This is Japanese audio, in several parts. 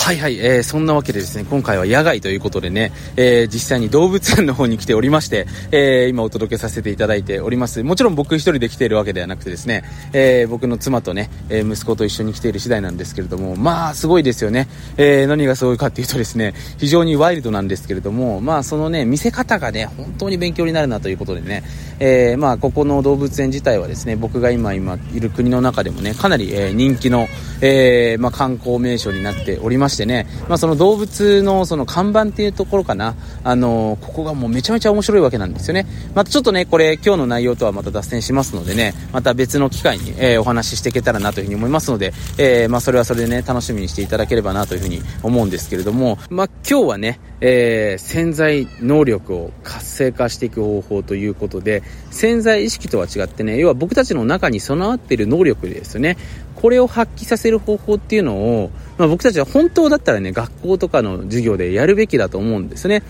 はいはい、えー、そんなわけでですね、今回は野外ということでね、えー、実際に動物園の方に来ておりまして、えー、今お届けさせていただいております。もちろん僕一人で来ているわけではなくてですね、えー、僕の妻とね、えー、息子と一緒に来ている次第なんですけれども、まあ、すごいですよね。えー、何がすごいかっていうとですね、非常にワイルドなんですけれども、まあ、そのね、見せ方がね、本当に勉強になるなということでね、えー、まあ、ここの動物園自体はですね、僕が今今いる国の中でもね、かなり、えー、人気の、えー、まあ、観光名所になっておりますしてね、まあ、その動物のその看板っていうところかな、あの、ここがもうめちゃめちゃ面白いわけなんですよね。またちょっとね、これ今日の内容とはまた脱線しますのでね、また別の機会に、えー、お話ししていけたらなというふうに思いますので、えー、まあ、それはそれでね、楽しみにしていただければなというふうに思うんですけれども、まあ、今日はね、えー、潜在能力を活性化していく方法ということで、潜在意識とは違ってね、要は僕たちの中に備わっている能力ですよね。これを発揮させる方法っていうのを、まあ、僕たちは本当だったらね、学校とかの授業でやるべきだと思うんですね。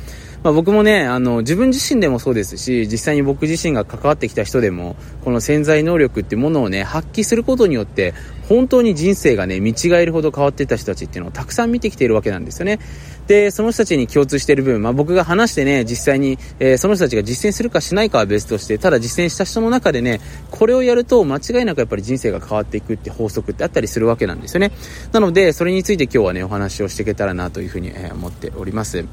まあ、僕もね、あの、自分自身でもそうですし、実際に僕自身が関わってきた人でも、この潜在能力っていうものをね、発揮することによって、本当に人生がね、見違えるほど変わってた人たちっていうのをたくさん見てきているわけなんですよね。で、その人たちに共通している部分、まあ、僕が話してね、実際に、えー、その人たちが実践するかしないかは別として、ただ実践した人の中でね、これをやると間違いなくやっぱり人生が変わっていくって法則ってあったりするわけなんですよね。なので、それについて今日はね、お話をしていけたらなというふうに、えー、思っております。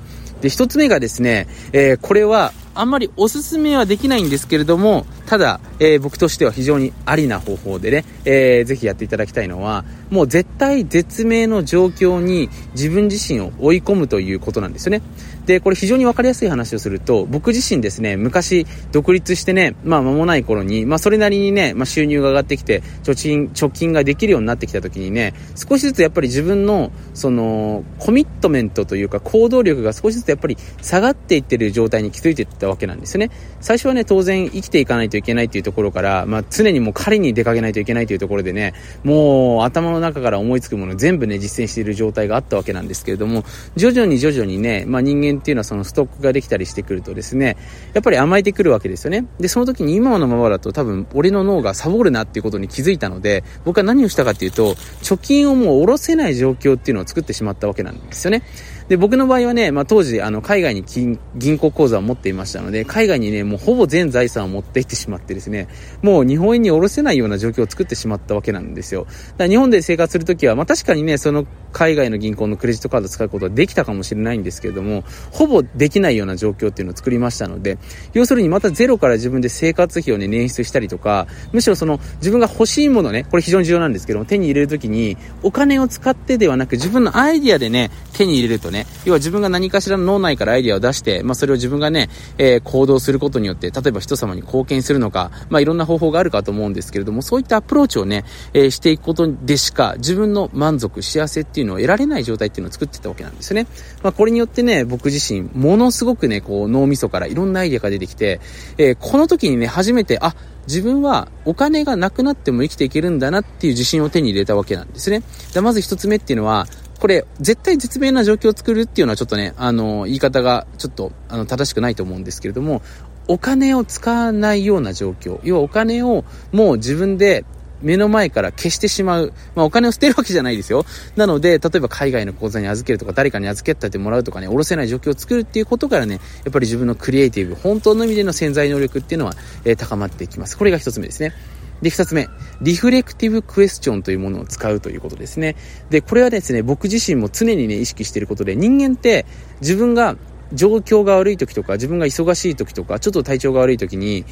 で、一つ目がですね、えー、これは、あんまりおすすめはできないんですけれども、ただ、えー、僕としては非常にありな方法でね、えー、ぜひやっていただきたいのは、もう絶対絶命の状況に自分自身を追い込むということなんですよね。で、これ非常に分かりやすい話をすると、僕自身ですね、昔独立してね、まあ間もない頃に、まあそれなりにね、まあ収入が上がってきて、貯金、貯金ができるようになってきた時にね、少しずつやっぱり自分の、その、コミットメントというか行動力が少しずつやっぱり下がっていってる状態に気づいていったわけなんですね。最初はね、当然生きていかないといけないというところから、まあ常にもう狩りに出かけないといけないというところでね、もう頭の中から思いつくもの全部ね、実践している状態があったわけなんですけれども、徐々に徐々にね、まあ人間っていうのはそのストックができたりしてくるとですね、やっぱり甘えてくるわけですよね。で、その時に今のままだと多分俺の脳がサボるなっていうことに気づいたので、僕は何をしたかっていうと、貯金をもう下ろせない状況っていうのを作ってしまったわけなんですよね。で、僕の場合はね、まあ、当時、あの、海外に金銀行口座を持っていましたので、海外にね、もうほぼ全財産を持っていってしまってですね、もう日本円に下ろせないような状況を作ってしまったわけなんですよ。だから日本で生活するときは、まあ、確かにね、その海外の銀行のクレジットカードを使うことはできたかもしれないんですけれども、ほぼできないような状況っていうのを作りましたので、要するにまたゼロから自分で生活費をね、捻出したりとか、むしろその自分が欲しいものね、これ非常に重要なんですけども、手に入れるときに、お金を使ってではなく自分のアイディアでね、手に入れるとね、要は自分が何かしらの脳内からアイディアを出して、まあ、それを自分がね、えー、行動することによって、例えば人様に貢献するのか、まあ、いろんな方法があるかと思うんですけれども、そういったアプローチをね、えー、していくことでしか、自分の満足、幸せっていうのを得られない状態っていうのを作ってたわけなんですよね。まあ、これによってね、僕自身、ものすごくね、こう、脳みそからいろんなアイデアが出てきて、えー、この時にね、初めて、あ、自分はお金がなくなっても生きていけるんだなっていう自信を手に入れたわけなんですね。でまず一つ目っていうのは、これ、絶対絶命な状況を作るっていうのはちょっとね、あの、言い方がちょっと、あの、正しくないと思うんですけれども、お金を使わないような状況。要はお金をもう自分で目の前から消してしまう。まあお金を捨てるわけじゃないですよ。なので、例えば海外の口座に預けるとか、誰かに預けたってもらうとかね、下ろせない状況を作るっていうことからね、やっぱり自分のクリエイティブ、本当の意味での潜在能力っていうのは、えー、高まっていきます。これが一つ目ですね。で、二つ目、リフレクティブクエスチョンというものを使うということですね。で、これはですね、僕自身も常にね、意識していることで、人間って自分が状況が悪い時とか、自分が忙しい時とか、ちょっと体調が悪い時に、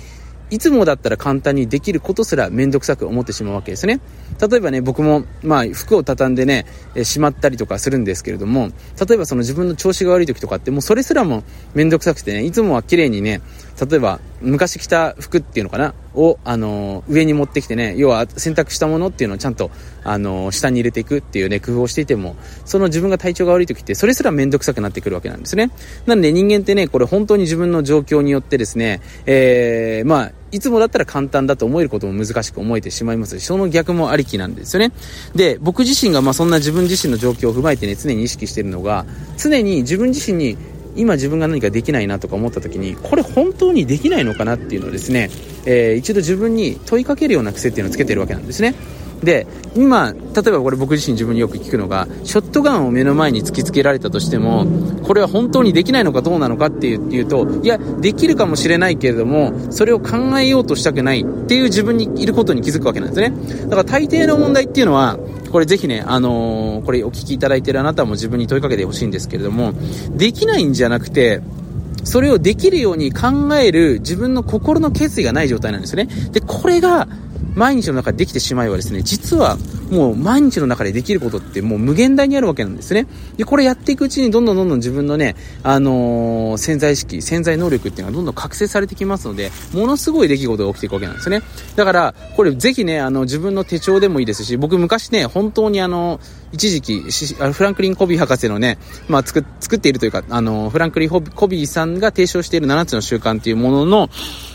いつもだったら簡単にできることすらめんどくさく思ってしまうわけですね。例えばね、僕も、まあ、服を畳んでね、えしまったりとかするんですけれども、例えばその自分の調子が悪い時とかって、もうそれすらもめんどくさくてね、いつもは綺麗にね、例えば昔着た服っていうのかな、を、あのー、上に持ってきてね、要は洗濯したものっていうのをちゃんと、あのー、下に入れていくっていうね、工夫をしていても、その自分が体調が悪い時って、それすらめんどくさくなってくるわけなんですね。なんで人間ってね、これ本当に自分の状況によってですね、えー、まあ、いつもだったら簡単だと思えることも難しく思えてしまいますし、その逆もありきなんですよね。で、僕自身がまあそんな自分自身の状況を踏まえてね、常に意識しているのが、常に自分自身に今自分が何かできないなとか思った時にこれ本当にできないのかなっていうのをですね、えー、一度自分に問いかけるような癖っていうのをつけてるわけなんですねで、今、例えばこれ僕自身自分によく聞くのが、ショットガンを目の前に突きつけられたとしても、これは本当にできないのかどうなのかっていうと、いや、できるかもしれないけれども、それを考えようとしたくないっていう自分にいることに気づくわけなんですね。だから大抵の問題っていうのは、これぜひね、あのー、これお聞きいただいているあなたも自分に問いかけてほしいんですけれども、できないんじゃなくて、それをできるように考える自分の心の決意がない状態なんですね。で、これが毎日の中でできてしまえばですね、実はもう毎日の中でできることってもう無限大にあるわけなんですね。で、これやっていくうちにどんどんどんどん自分のね、あのー、潜在意識、潜在能力っていうのがどんどん覚醒されてきますので、ものすごい出来事が起きていくわけなんですね。だから、これぜひね、あの、自分の手帳でもいいですし、僕昔ね、本当にあの、一時期、フランクリン・コビー博士のね、まあ、作、作っているというか、あの、フランクリン・コビーさんが提唱している7つの習慣っていうものの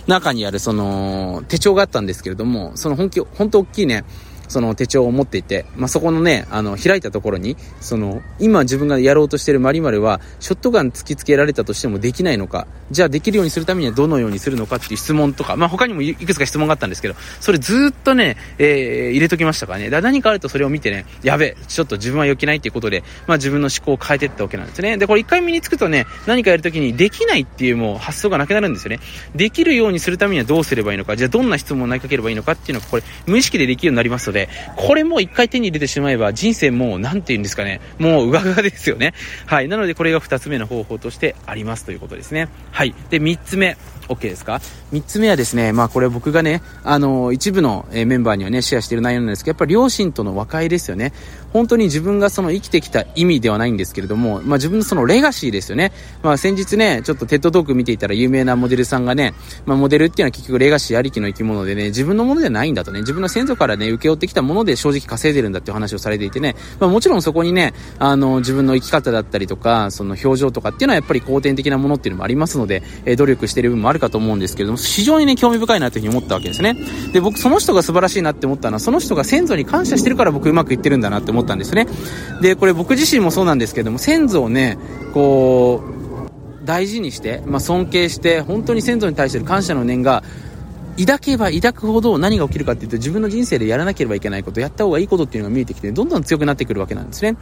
中にある、その、手帳があったんですけれども、その本気、本当大きいね、その手帳を持っていて、まあ、そこのね、あの、開いたところに、その、今自分がやろうとしている〇〇は、ショットガン突きつけられたとしてもできないのか、じゃあできるようにするためにはどのようにするのかっていう質問とか、まあ、他にもいくつか質問があったんですけど、それずっとね、えー、入れときましたからね。だ何かあるとそれを見てね、やべえ、ちょっと自分は良きないっていうことで、まあ、自分の思考を変えていったわけなんですね。で、これ一回身につくとね、何かやるときにできないっていうもう発想がなくなるんですよね。できるようにするためにはどうすればいいのか、じゃあどんな質問を投げかければいいのかっていうのがこれ無意識でできるようになりますので、これも一回手に入れてしまえば人生もう、なんて言うんですかね、もう上側ですよね。はい。なのでこれが2つ目の方法としてありますということですね。はい。で、3つ目。OK ですか ?3 つ目はですね、まあこれ僕がね、あの、一部のメンバーにはね、シェアしている内容なんですけど、やっぱり両親との和解ですよね。本当に自分がその生きてきた意味ではないんですけれども、まあ自分のそのレガシーですよね。まあ先日ね、ちょっとテッドトーク見ていたら有名なモデルさんがね、まあモデルっていうのは結局レガシーありきの生き物でね、自分のものではないんだとね、自分の先祖からね、受け負ってきたもので正直稼いでるんだっていう話をされていてね、まあもちろんそこにね、あの、自分の生き方だったりとか、その表情とかっていうのはやっぱり後天的なものっていうのもありますので、え、努力してる部分もあるかと思うんですけれども、非常にね、興味深いなというふうに思ったわけですね。で、僕その人が素晴らしいなって思ったのは、その人が先祖に感謝してるから僕うまくいってるんだなって思ったんですね。で、これ僕自身もそうなんですけども、先祖をね、こう、大事にして、まあ、尊敬して、本当に先祖に対してる感謝の念が、抱けば抱くほど何が起きるかっていうと自分の人生でやらなければいけないこと、やった方がいいことっていうのが見えてきて、どんどん強くなってくるわけなんですね。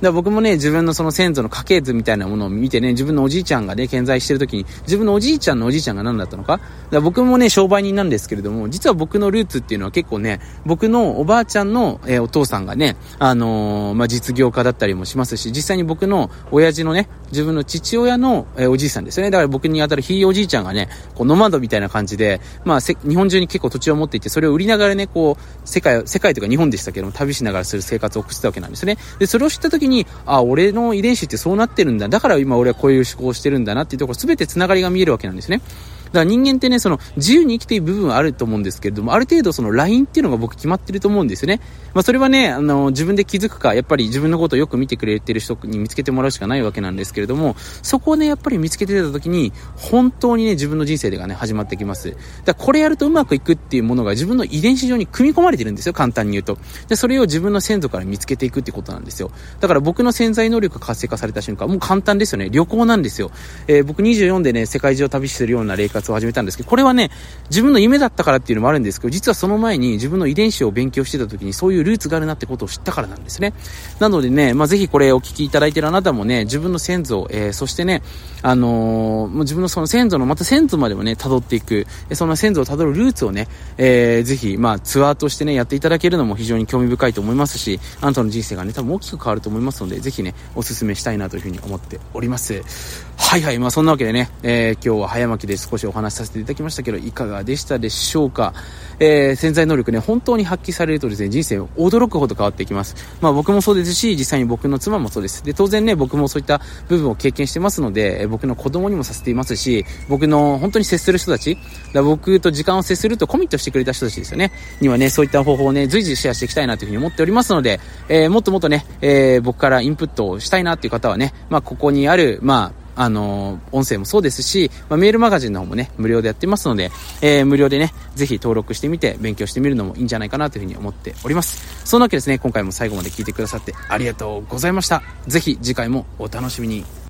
だ僕もね、自分のその先祖の家系図みたいなものを見てね、自分のおじいちゃんがね、健在してる時に、自分のおじいちゃんのおじいちゃんが何だったのか？だ僕もね、商売人なんですけれども、実は僕のルーツっていうのは結構ね、僕のおばあちゃんの、えー、お父さんがね、あのー、まあ、実業家だったりもしますし、実際に僕の親父のね、自分の父親の、えー、おじいさんですよね。だから僕に当たるひいおじいちゃんがね、こう、ノマドみたいな感じで、まあ、日本中に結構土地を持っていて、それを売りながらね、こう、世界、世界というか日本でしたけども、旅しながらする生活を送ってたわけなんですね。で、それを知った時に、あ、俺の遺伝子ってそうなってるんだ。だから今俺はこういう思考をしてるんだなっていうところ、全て繋がりが見えるわけなんですね。だから人間ってね、その自由に生きている部分はあると思うんですけれども、ある程度そのラインっていうのが僕決まってると思うんですよね。まあそれはね、あの、自分で気づくか、やっぱり自分のことをよく見てくれてる人に見つけてもらうしかないわけなんですけれども、そこをね、やっぱり見つけてた時に、本当にね、自分の人生がね、始まってきます。だこれやるとうまくいくっていうものが自分の遺伝子上に組み込まれてるんですよ、簡単に言うと。で、それを自分の先祖から見つけていくってことなんですよ。だから僕の潜在能力が活性化された瞬間、もう簡単ですよね。旅行なんですよ。えー、僕24でね、世界中を旅するような霊活を始めたんですけど、これはね、自分の夢だったからっていうのもあるんですけど、実はその前に自分の遺伝子を勉強してた時にそういうルーツがあるなってことを知ったからなんですね。なのでね、まあ、ぜひこれお聞きいただいてるあなたもね、自分の先祖、えー、そしてね、あのー、もう自分のその先祖のまた先祖までもね、辿っていく、その先祖を辿るルーツをね、えー、ぜひ、まあ、ツアーとしてね、やっていただけるのも非常に興味深いと思いますし、あなたの人生がね、多分大きく変わると思いますので、ぜひね、お勧めしたいなというふうに思っております。はいはい、まあそんなわけでね、えー、今日は早巻きで少しお話しさせていただきましたけど、いかがでしたでしょうか？えー、潜在能力ね、本当に発揮されるとですね、人生驚くほど変わっていきます。まあ僕もそうですし、実際に僕の妻もそうです。で、当然ね、僕もそういった部分を経験してますので、僕の子供にもさせていますし、僕の本当に接する人たち、だ僕と時間を接するとコミットしてくれた人たちですよね、にはね、そういった方法をね、随時シェアしていきたいなというふうに思っておりますので、えー、もっともっとね、えー、僕からインプットをしたいなっていう方はね、まあここにある、まあ、あの音声もそうですし、まあ、メールマガジンの方もね、無料でやってますので、えー、無料でね、ぜひ登録してみて、勉強してみるのもいいんじゃないかなというふうに思っております。そんなわけですね、今回も最後まで聞いてくださってありがとうございました。ぜひ次回もお楽しみに。